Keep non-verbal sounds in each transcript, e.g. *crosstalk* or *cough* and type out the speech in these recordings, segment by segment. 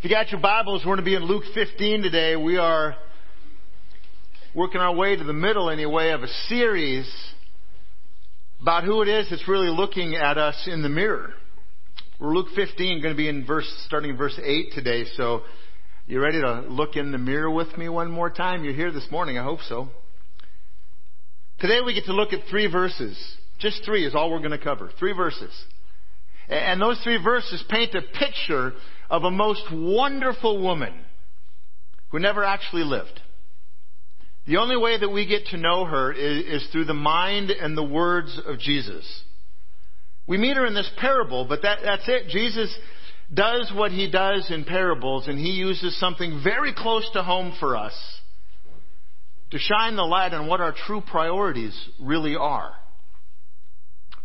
If you got your Bibles, we're going to be in Luke 15 today. We are working our way to the middle, anyway, of a series about who it is that's really looking at us in the mirror. We're Luke 15, going to be in verse, starting in verse 8 today. So, you ready to look in the mirror with me one more time? You're here this morning, I hope so. Today we get to look at three verses. Just three is all we're going to cover. Three verses. And those three verses paint a picture of a most wonderful woman who never actually lived. The only way that we get to know her is, through the mind and the words of Jesus. We meet her in this parable, but that, that's it. Jesus does what he does in parables, and he uses something very close to home for us to shine the light on what our true priorities really are.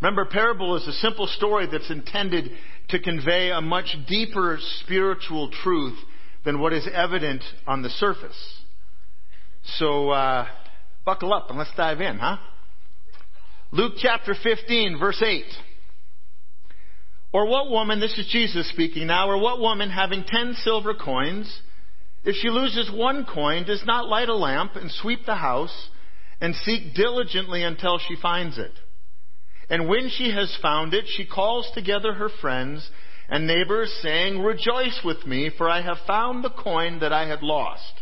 Remember, parable is a simple story that's intended to convey a much deeper spiritual truth than what is evident on the surface. So, uh, buckle up and let's dive in, huh? Luke chapter 15, verse 8. Or what woman, this is Jesus speaking now, or what woman having ten silver coins, if she loses one coin, does not light a lamp and sweep the house and seek diligently until she finds it? And when she has found it, she calls together her friends and neighbors, saying, Rejoice with me, for I have found the coin that I had lost.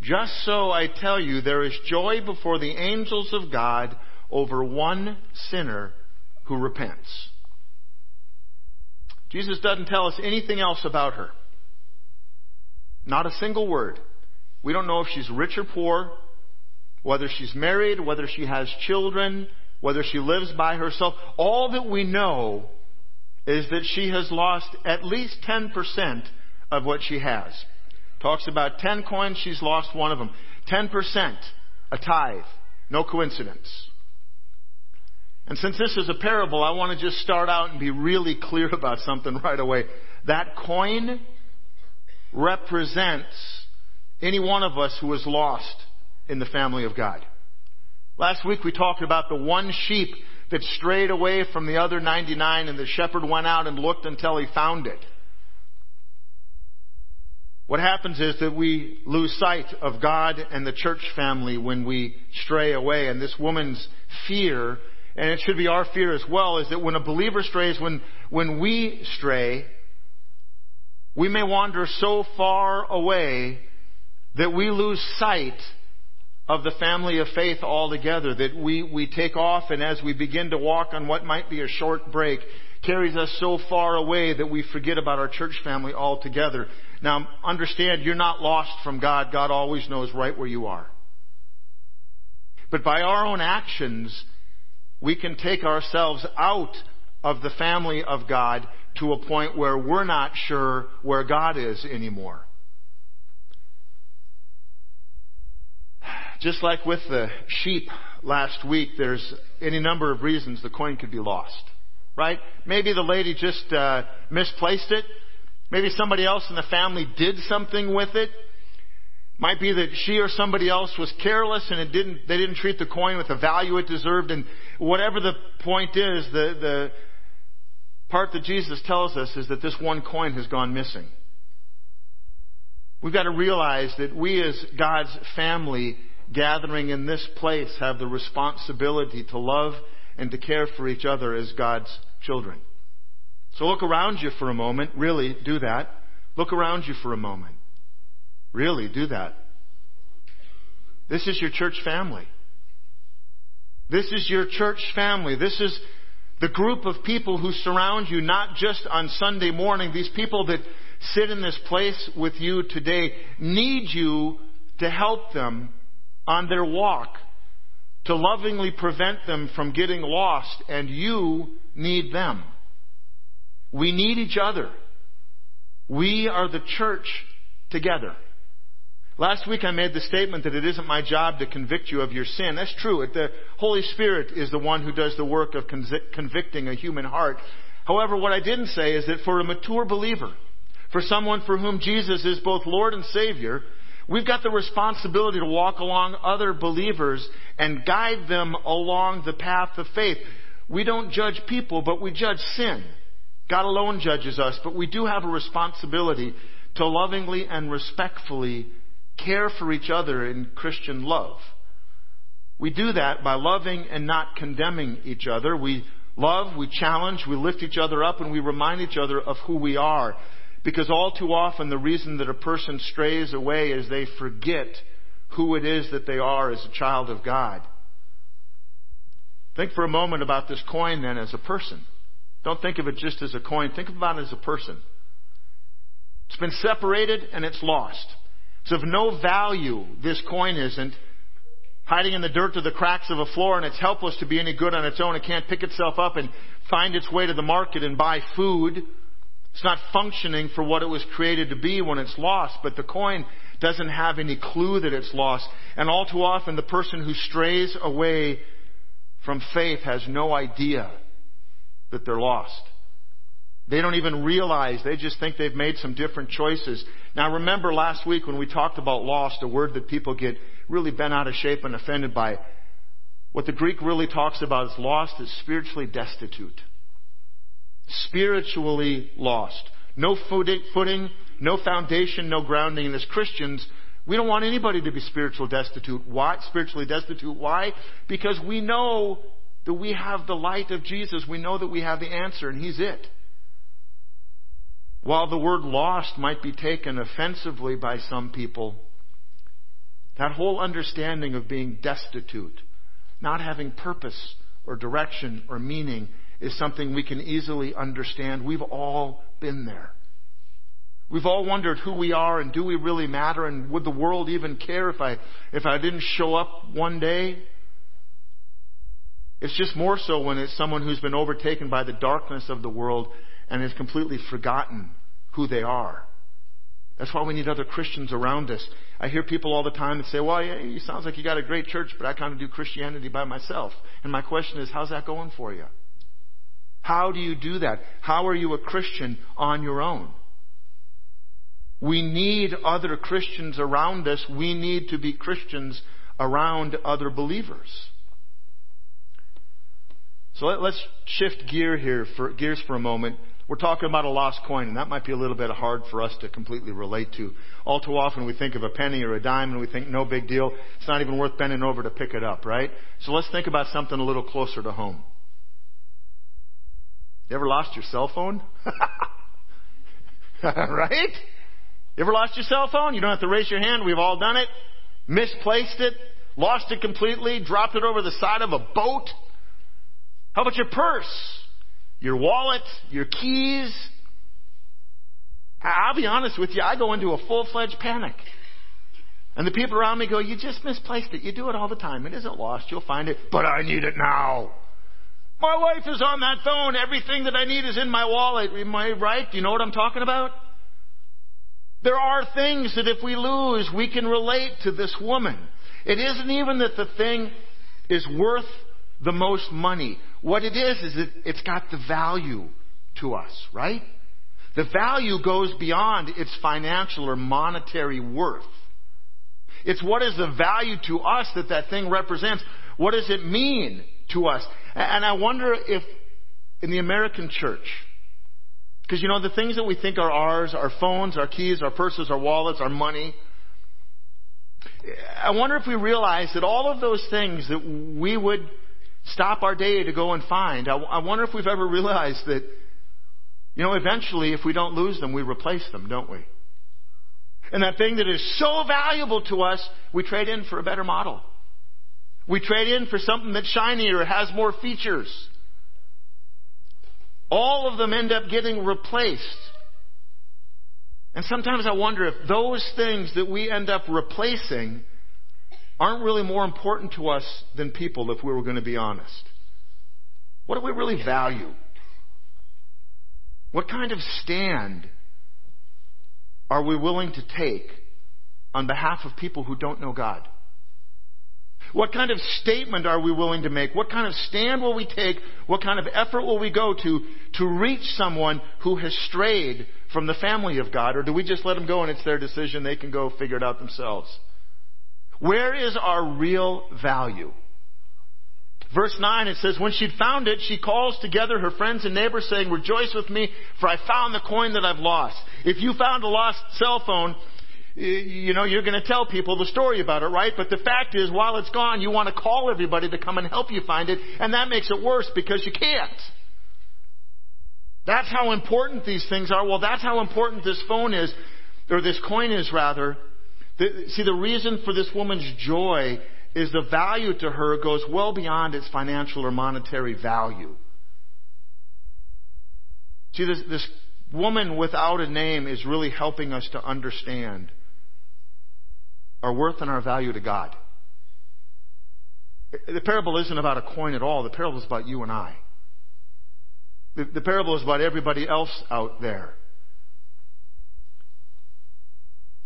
Just so I tell you, there is joy before the angels of God over one sinner who repents. Jesus doesn't tell us anything else about her. Not a single word. We don't know if she's rich or poor, whether she's married, whether she has children, whether she lives by herself. All that we know is that she has lost at least 10% of what she has. Talks about 10 coins, she's lost one of them. 10%, a tithe. No coincidence. And since this is a parable, I want to just start out and be really clear about something right away. That coin represents any one of us who is lost in the family of God. Last week we talked about the one sheep that strayed away from the other 99 and the shepherd went out and looked until he found it. What happens is that we lose sight of God and the church family when we stray away. And this woman's fear, and it should be our fear as well, is that when a believer strays, when, when we stray, we may wander so far away that we lose sight of the family of faith altogether, that we, we take off and as we begin to walk on what might be a short break, carries us so far away that we forget about our church family altogether. Now, understand, you're not lost from God. God always knows right where you are. But by our own actions, we can take ourselves out of the family of God to a point where we're not sure where God is anymore. Just like with the sheep last week, there's any number of reasons the coin could be lost. Right? Maybe the lady just uh, misplaced it. Maybe somebody else in the family did something with it. Might be that she or somebody else was careless and it didn't, they didn't treat the coin with the value it deserved. And whatever the point is, the, the part that Jesus tells us is that this one coin has gone missing. We've got to realize that we as God's family gathering in this place have the responsibility to love and to care for each other as God's children. So look around you for a moment. Really, do that. Look around you for a moment. Really, do that. This is your church family. This is your church family. This is the group of people who surround you, not just on Sunday morning. These people that sit in this place with you today need you to help them on their walk to lovingly prevent them from getting lost, and you need them. We need each other. We are the church together. Last week I made the statement that it isn't my job to convict you of your sin. That's true. The Holy Spirit is the one who does the work of convicting a human heart. However, what I didn't say is that for a mature believer, for someone for whom Jesus is both Lord and Savior, We've got the responsibility to walk along other believers and guide them along the path of faith. We don't judge people, but we judge sin. God alone judges us, but we do have a responsibility to lovingly and respectfully care for each other in Christian love. We do that by loving and not condemning each other. We love, we challenge, we lift each other up, and we remind each other of who we are. Because all too often the reason that a person strays away is they forget who it is that they are as a child of God. Think for a moment about this coin then as a person. Don't think of it just as a coin. Think about it as a person. It's been separated and it's lost. It's of no value, this coin isn't, hiding in the dirt or the cracks of a floor and it's helpless to be any good on its own. It can't pick itself up and find its way to the market and buy food. It's not functioning for what it was created to be when it's lost, but the coin doesn't have any clue that it's lost. And all too often the person who strays away from faith has no idea that they're lost. They don't even realize. They just think they've made some different choices. Now remember last week when we talked about lost, a word that people get really bent out of shape and offended by. What the Greek really talks about is lost is spiritually destitute. Spiritually lost. No footing, no foundation, no grounding. And as Christians, we don't want anybody to be spiritual destitute. Why? Spiritually destitute. Why? Because we know that we have the light of Jesus. We know that we have the answer, and He's it. While the word lost might be taken offensively by some people, that whole understanding of being destitute, not having purpose or direction or meaning, is something we can easily understand. We've all been there. We've all wondered who we are and do we really matter and would the world even care if I, if I didn't show up one day? It's just more so when it's someone who's been overtaken by the darkness of the world and has completely forgotten who they are. That's why we need other Christians around us. I hear people all the time that say, well, yeah, it sounds like you got a great church, but I kind of do Christianity by myself. And my question is, how's that going for you? How do you do that? How are you a Christian on your own? We need other Christians around us. We need to be Christians around other believers. So let, us shift gear here for, gears for a moment. We're talking about a lost coin, and that might be a little bit hard for us to completely relate to. All too often we think of a penny or a dime and we think, no big deal. It's not even worth bending over to pick it up, right? So let's think about something a little closer to home. You ever lost your cell phone? *laughs* right? You ever lost your cell phone? You don't have to raise your hand. We've all done it. Misplaced it. Lost it completely. Dropped it over the side of a boat. How about your purse? Your wallet? Your keys? I'll be honest with you, I go into a full-fledged panic. And the people around me go, you just misplaced it. You do it all the time. It isn't lost. You'll find it. But I need it now. My life is on that phone. Everything that I need is in my wallet. Am I right? Do you know what I'm talking about? There are things that if we lose, we can relate to this woman. It isn't even that the thing is worth the most money. What it is, is that it's got the value to us, right? The value goes beyond its financial or monetary worth. It's what is the value to us that that thing represents. What does it mean to us? And I wonder if in the American church, because you know, the things that we think are ours, our phones, our keys, our purses, our wallets, our money, I wonder if we realize that all of those things that we would stop our day to go and find. I, I wonder if we've ever realized that, you know, eventually if we don't lose them, we replace them, don't we? And that thing that is so valuable to us, we trade in for a better model. We trade in for something that's shinier, has more features. All of them end up getting replaced. And sometimes I wonder if those things that we end up replacing aren't really more important to us than people if we were going to be honest. What do we really value? What kind of stand are we willing to take on behalf of people who don't know God? What kind of statement are we willing to make? What kind of stand will we take? What kind of effort will we go to to reach someone who has strayed from the family of God? Or do we just let them go and it's their decision? They can go figure it out themselves. Where is our real value? Verse 9, it says, When she'd found it, she calls together her friends and neighbors saying, Rejoice with me, for I found the coin that I've lost. If you found a lost cell phone, you know, you're going to tell people the story about it, right? But the fact is, while it's gone, you want to call everybody to come and help you find it, and that makes it worse because you can't. That's how important these things are. Well, that's how important this phone is, or this coin is rather. The, see, the reason for this woman's joy is the value to her goes well beyond its financial or monetary value. See, this, this woman without a name is really helping us to understand our worth and our value to God. The parable isn't about a coin at all. The parable is about you and I. The, the parable is about everybody else out there.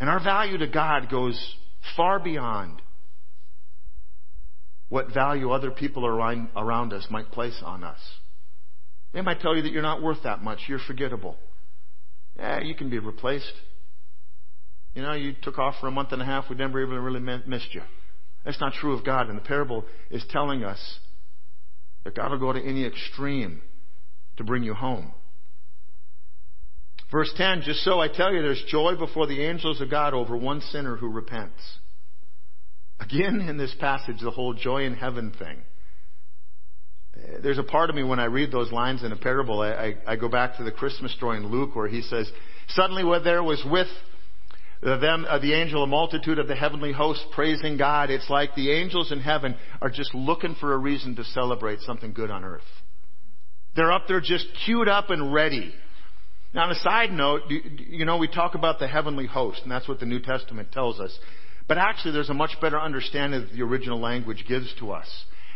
And our value to God goes far beyond what value other people around, around us might place on us. They might tell you that you're not worth that much, you're forgettable. Yeah, you can be replaced. You know, you took off for a month and a half, we never even really missed you. That's not true of God, and the parable is telling us that God will go to any extreme to bring you home. Verse 10, just so I tell you, there's joy before the angels of God over one sinner who repents. Again, in this passage, the whole joy in heaven thing. There's a part of me when I read those lines in a parable, I, I, I go back to the Christmas story in Luke where he says, Suddenly there was with them, uh, the angel, a multitude of the heavenly host praising God. It's like the angels in heaven are just looking for a reason to celebrate something good on earth. They're up there just queued up and ready. Now, on a side note, you know, we talk about the heavenly host, and that's what the New Testament tells us. But actually, there's a much better understanding that the original language gives to us.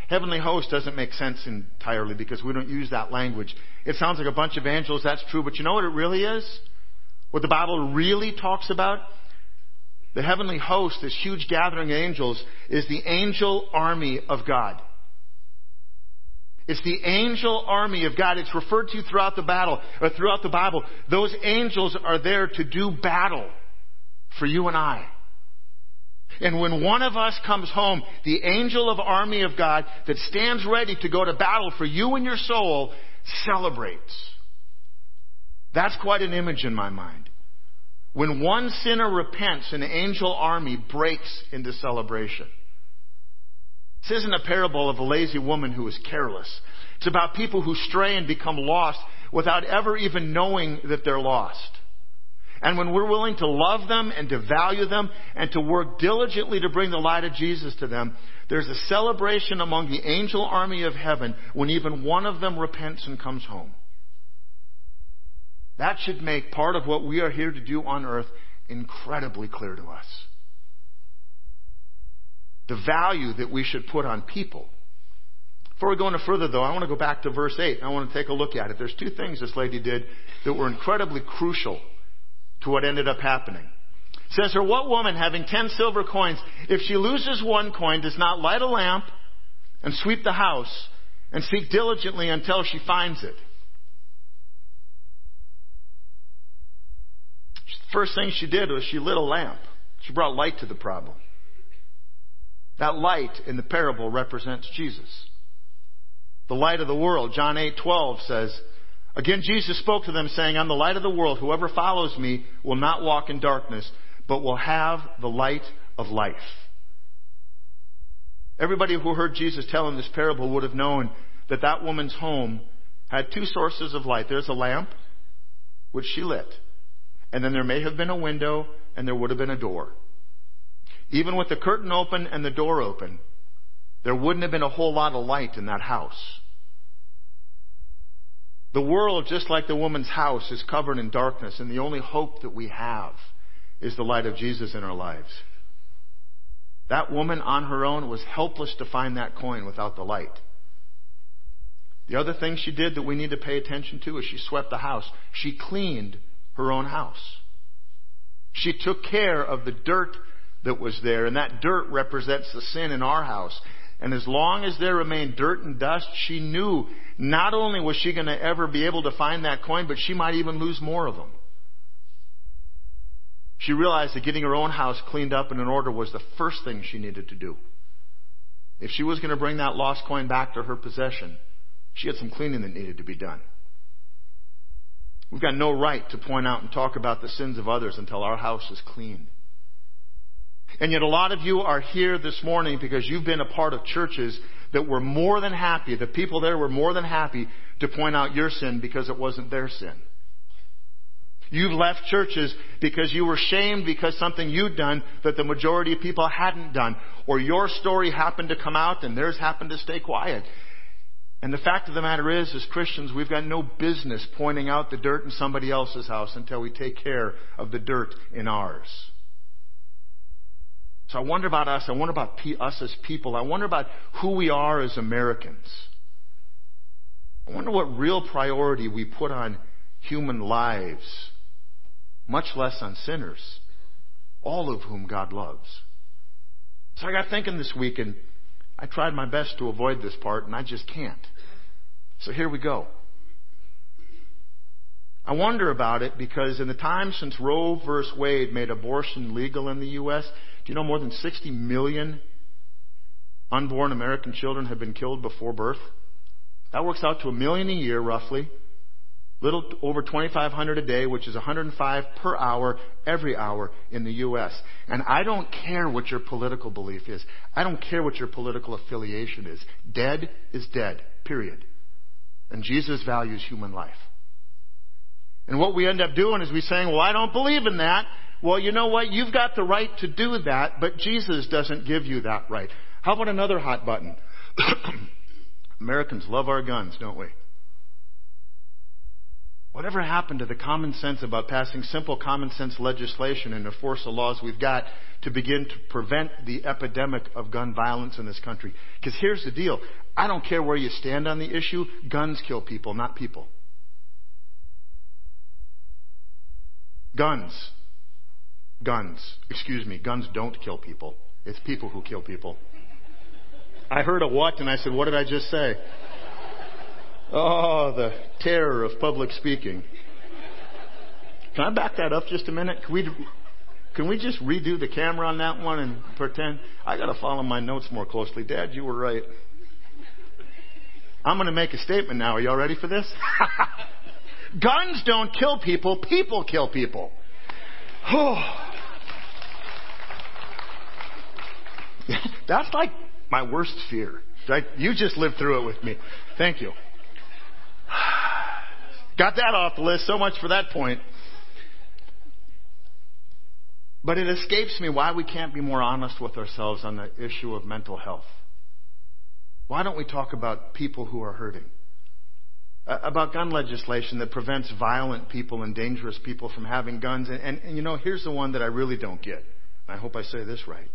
Heavenly host doesn't make sense entirely because we don't use that language. It sounds like a bunch of angels, that's true, but you know what it really is? What the Bible really talks about? The heavenly host, this huge gathering of angels, is the angel army of God. It's the angel army of God. It's referred to throughout the battle, or throughout the Bible. Those angels are there to do battle for you and I. And when one of us comes home, the angel of army of God that stands ready to go to battle for you and your soul celebrates. That's quite an image in my mind. When one sinner repents, an angel army breaks into celebration. This isn't a parable of a lazy woman who is careless. It's about people who stray and become lost without ever even knowing that they're lost. And when we're willing to love them and to value them and to work diligently to bring the light of Jesus to them, there's a celebration among the angel army of heaven when even one of them repents and comes home. That should make part of what we are here to do on earth incredibly clear to us the value that we should put on people. Before we go any further, though, I want to go back to verse 8. I want to take a look at it. There's two things this lady did that were incredibly crucial to what ended up happening. It says her, what woman having ten silver coins, if she loses one coin, does not light a lamp and sweep the house and seek diligently until she finds it? First thing she did was she lit a lamp. She brought light to the problem. That light in the parable represents Jesus. The light of the world. John 8:12 says, Again Jesus spoke to them saying, I'm the light of the world. Whoever follows me will not walk in darkness, but will have the light of life. Everybody who heard Jesus tell in this parable would have known that that woman's home had two sources of light. There's a lamp, which she lit. And then there may have been a window and there would have been a door. Even with the curtain open and the door open, there wouldn't have been a whole lot of light in that house. The world, just like the woman's house, is covered in darkness, and the only hope that we have is the light of Jesus in our lives. That woman on her own was helpless to find that coin without the light. The other thing she did that we need to pay attention to is she swept the house. She cleaned her own house. She took care of the dirt that was there, and that dirt represents the sin in our house. And as long as there remained dirt and dust, she knew not only was she going to ever be able to find that coin, but she might even lose more of them. She realized that getting her own house cleaned up and in order was the first thing she needed to do. If she was going to bring that lost coin back to her possession, she had some cleaning that needed to be done. We've got no right to point out and talk about the sins of others until our house is clean. And yet a lot of you are here this morning because you've been a part of churches that were more than happy, the people there were more than happy to point out your sin because it wasn't their sin. You've left churches because you were shamed because something you'd done that the majority of people hadn't done. Or your story happened to come out and theirs happened to stay quiet. And the fact of the matter is, as Christians, we've got no business pointing out the dirt in somebody else's house until we take care of the dirt in ours. So I wonder about us. I wonder about us as people. I wonder about who we are as Americans. I wonder what real priority we put on human lives much less on sinners, all of whom God loves. So I got thinking this week, and I tried my best to avoid this part, and I just can't. So here we go. I wonder about it because in the time since Roe v. Wade made abortion legal in the U.S., do you know more than 60 million unborn American children have been killed before birth? That works out to a million a year, roughly little over 2,500 a day, which is 105 per hour every hour in the U.S. And I don't care what your political belief is. I don't care what your political affiliation is. Dead is dead, period. And Jesus values human life. And what we end up doing is we saying, well, I don't believe in that. Well, you know what? You've got the right to do that, but Jesus doesn't give you that right. How about another hot button? *clears throat* Americans love our guns, don't we? Whatever happened to the common sense about passing simple common sense legislation and enforce the laws we've got to begin to prevent the epidemic of gun violence in this country? Because here's the deal. I don't care where you stand on the issue. Guns kill people, not people. Guns. Guns. Excuse me. Guns don't kill people. It's people who kill people. I heard a what and I said, what did I just say? Oh, the terror of public speaking. Can I back that up just a minute? Can we, can we just redo the camera on that one and pretend? I got to follow my notes more closely. Dad, you were right. I'm going to make a statement now. Are y'all ready for this? *laughs* Guns don't kill people, people kill people. Oh. *laughs* That's like my worst fear. You just lived through it with me. Thank you. Got that off the list. So much for that point. But it escapes me why we can't be more honest with ourselves on the issue of mental health. Why don't we talk about people who are hurting? About gun legislation that prevents violent people and dangerous people from having guns. And, and, and you know, here's the one that I really don't get. I hope I say this right.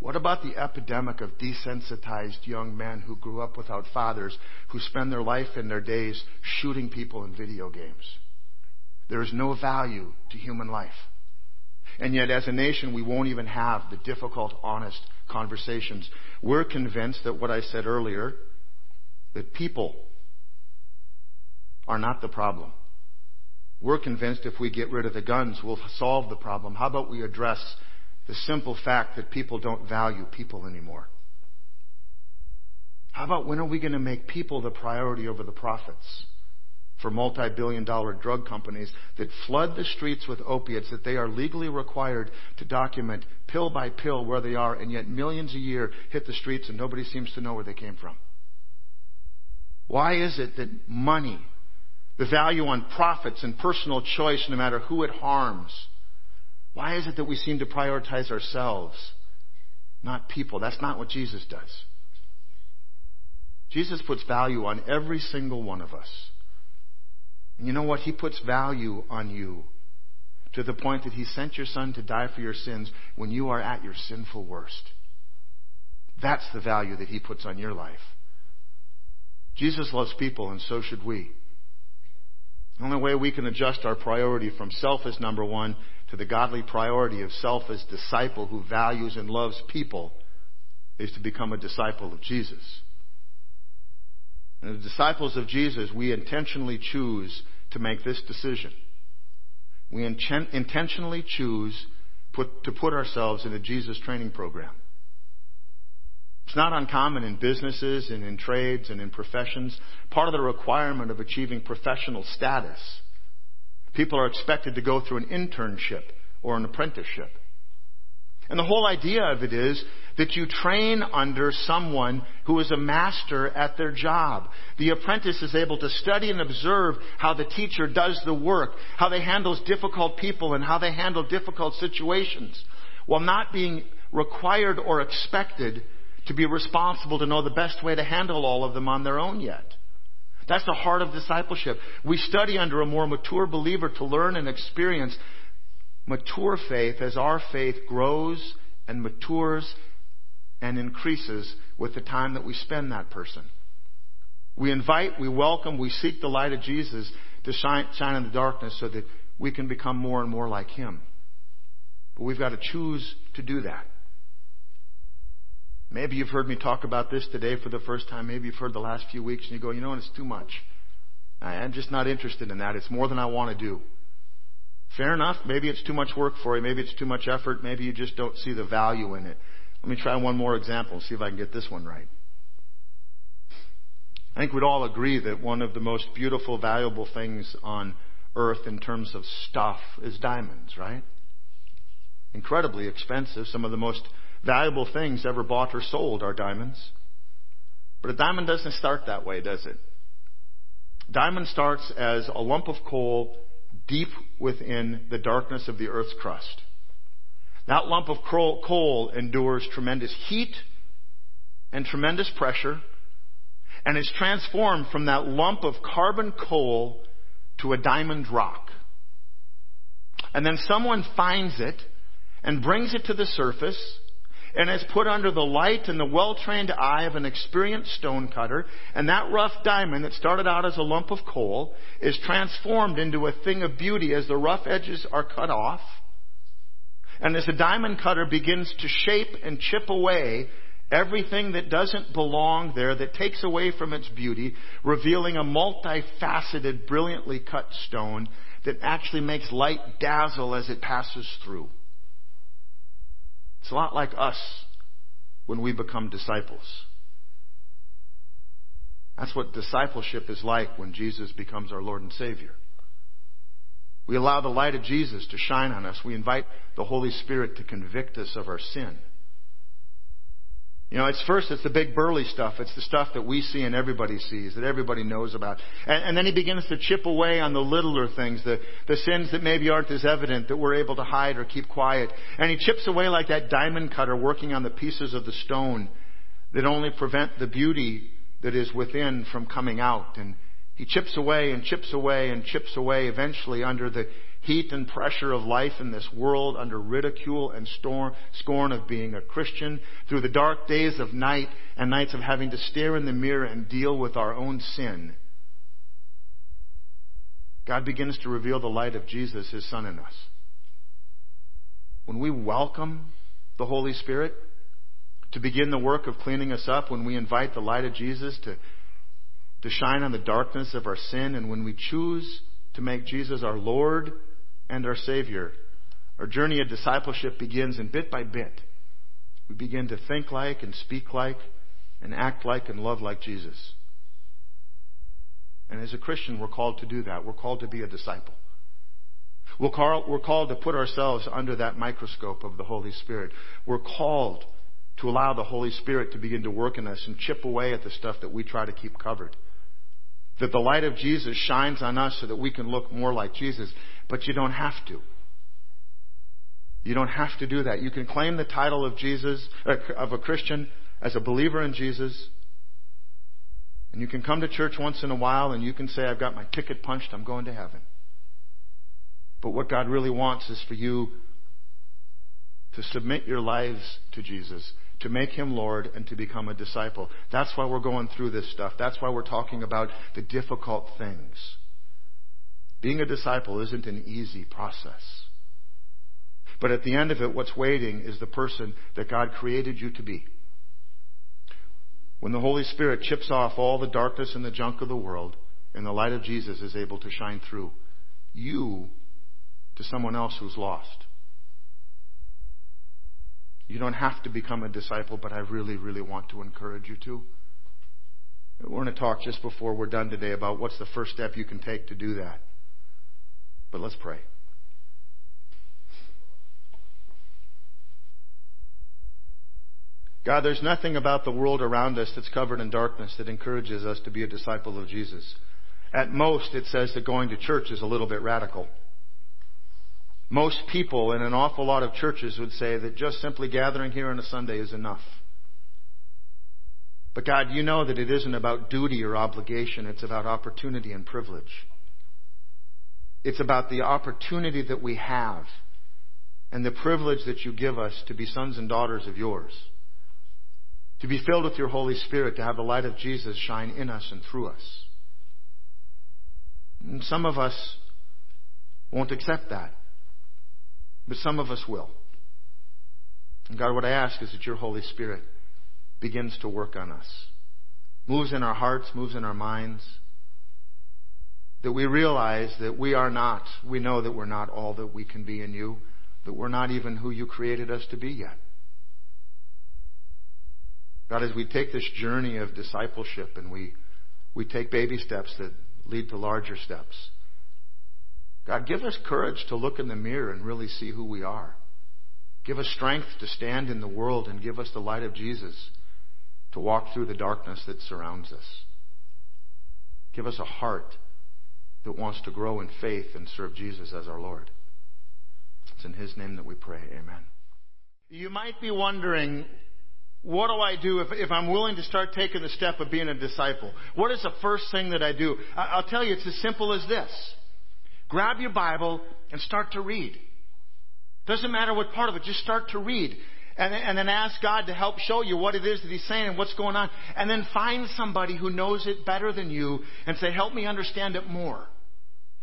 What about the epidemic of desensitized young men who grew up without fathers, who spend their life and their days shooting people in video games? There is no value to human life. And yet, as a nation, we won't even have the difficult, honest conversations. We're convinced that what I said earlier, that people are not the problem. We're convinced if we get rid of the guns, we'll solve the problem. How about we address the simple fact that people don't value people anymore? How about when are we going to make people the priority over the profits for multi billion dollar drug companies that flood the streets with opiates that they are legally required to document pill by pill where they are, and yet millions a year hit the streets and nobody seems to know where they came from? Why is it that money, the value on profits and personal choice, no matter who it harms, why is it that we seem to prioritize ourselves, not people? That's not what Jesus does. Jesus puts value on every single one of us. And you know what? He puts value on you to the point that He sent your Son to die for your sins when you are at your sinful worst. That's the value that He puts on your life. Jesus loves people, and so should we. The only way we can adjust our priority from self as number one to the godly priority of self as disciple who values and loves people is to become a disciple of Jesus. And as disciples of Jesus, we intentionally choose to make this decision. We intentionally choose put, to put ourselves in a Jesus training program. It's not uncommon in businesses and in trades and in professions. Part of the requirement of achieving professional status. People are expected to go through an internship or an apprenticeship. And the whole idea of it is that you train under someone who is a master at their job. The apprentice is able to study and observe how the teacher does the work, how they handle difficult people and how they handle difficult situations, while not being required or expected to be responsible to know the best way to handle all of them on their own yet. That's the heart of discipleship. We study under a more mature believer to learn and experience mature faith as our faith grows and matures and increases with the time that we spend that person. We invite, we welcome, we seek the light of Jesus to shine, shine in the darkness so that we can become more and more like Him. But we've got to choose to do that. Maybe you've heard me talk about this today for the first time. Maybe you've heard the last few weeks and you go, you know, it's too much. I'm just not interested in that. It's more than I want to do. Fair enough. Maybe it's too much work for you. Maybe it's too much effort. Maybe you just don't see the value in it. Let me try one more example and see if I can get this one right. I think we'd all agree that one of the most beautiful, valuable things on earth in terms of stuff is diamonds, right? Incredibly expensive. Some of the most valuable things ever bought or sold are diamonds. But a diamond doesn't start that way, does it? Diamond starts as a lump of coal deep within the darkness of the earth's crust. That lump of coal endures tremendous heat and tremendous pressure and is transformed from that lump of carbon coal to a diamond rock. And then someone finds it and brings it to the surface and is put under the light and the well-trained eye of an experienced stonecutter, and that rough diamond that started out as a lump of coal is transformed into a thing of beauty as the rough edges are cut off. And as the diamond cutter begins to shape and chip away everything that doesn't belong there, that takes away from its beauty, revealing a multifaceted, brilliantly cut stone that actually makes light dazzle as it passes through. It's a lot like us when we become disciples. That's what discipleship is like when Jesus becomes our Lord and Savior. We allow the light of Jesus to shine on us. We invite the Holy Spirit to convict us of our sin. You know, it's first, it's the big burly stuff. It's the stuff that we see and everybody sees, that everybody knows about. And, and, then he begins to chip away on the littler things, the, the sins that maybe aren't as evident, that we're able to hide or keep quiet. And he chips away like that diamond cutter working on the pieces of the stone that only prevent the beauty that is within from coming out. And he chips away and chips away and chips away eventually under the heat and pressure of life in this world, under ridicule and scorn of being a Christian, through the dark days of night and nights of having to stare in the mirror and deal with our own sin. God begins to reveal the light of Jesus, His Son, in us. When we welcome the Holy Spirit to begin the work of cleaning us up, when we invite the light of Jesus to to shine on the darkness of our sin. And when we choose to make Jesus our Lord and our Savior, our journey of discipleship begins, and bit by bit, we begin to think like and speak like and act like and love like Jesus. And as a Christian, we're called to do that. We're called to be a disciple. We're called, we're called to put ourselves under that microscope of the Holy Spirit. We're called to allow the Holy Spirit to begin to work in us and chip away at the stuff that we try to keep covered. That the light of Jesus shines on us so that we can look more like Jesus. But you don't have to. You don't have to do that. You can claim the title of Jesus, uh, of a Christian, as a believer in Jesus. And you can come to church once in a while and you can say, I've got my ticket punched, I'm going to heaven. But what God really wants is for you to submit your lives to Jesus to make him Lord and to become a disciple. That's why we're going through this stuff. That's why we're talking about the difficult things. Being a disciple isn't an easy process. But at the end of it, what's waiting is the person that God created you to be. When the Holy Spirit chips off all the darkness and the junk of the world, and the light of Jesus is able to shine through you to someone else who's lost. You don't have to become a disciple, but I really, really want to encourage you to. We're going to talk just before we're done today about what's the first step you can take to do that. But let's pray. God, there's nothing about the world around us that's covered in darkness that encourages us to be a disciple of Jesus. At most, it says that going to church is a little bit radical. Most people in an awful lot of churches would say that just simply gathering here on a Sunday is enough. But God, you know that it isn't about duty or obligation, it's about opportunity and privilege. It's about the opportunity that we have and the privilege that you give us to be sons and daughters of yours to be filled with your Holy Spirit, to have the light of Jesus shine in us and through us. And some of us won't accept that, but some of us will. And God, what I ask is that your Holy Spirit begins to work on us, moves in our hearts, moves in our minds, that we realize that we are not, we know that we're not all that we can be in you, that we're not even who you created us to be yet. God, as we take this journey of discipleship and we, we take baby steps that lead to larger steps, God, give us courage to look in the mirror and really see who we are. Give us strength to stand in the world and give us the light of Jesus to walk through the darkness that surrounds us. Give us a heart that wants to grow in faith and serve Jesus as our Lord. It's in His name that we pray. Amen. You might be wondering what do I do if, if I'm willing to start taking the step of being a disciple? What is the first thing that I do? I'll tell you, it's as simple as this. Grab your Bible and start to read. Doesn't matter what part of it, just start to read. And, and then ask God to help show you what it is that He's saying and what's going on. And then find somebody who knows it better than you and say, help me understand it more.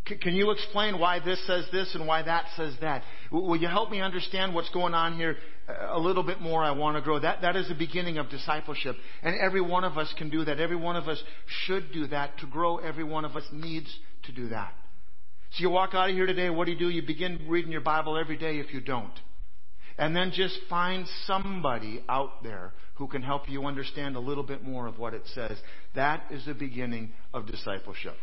Can you explain why this says this and why that says that? Will you help me understand what's going on here uh, a little bit more? I want to grow. That, that is the beginning of discipleship. And every one of us can do that. Every one of us should do that. To grow, every one of us needs to do that. So you walk out of here today, what do you do? You begin reading your Bible every day if you don't. And then just find somebody out there who can help you understand a little bit more of what it says. That is the beginning of discipleship.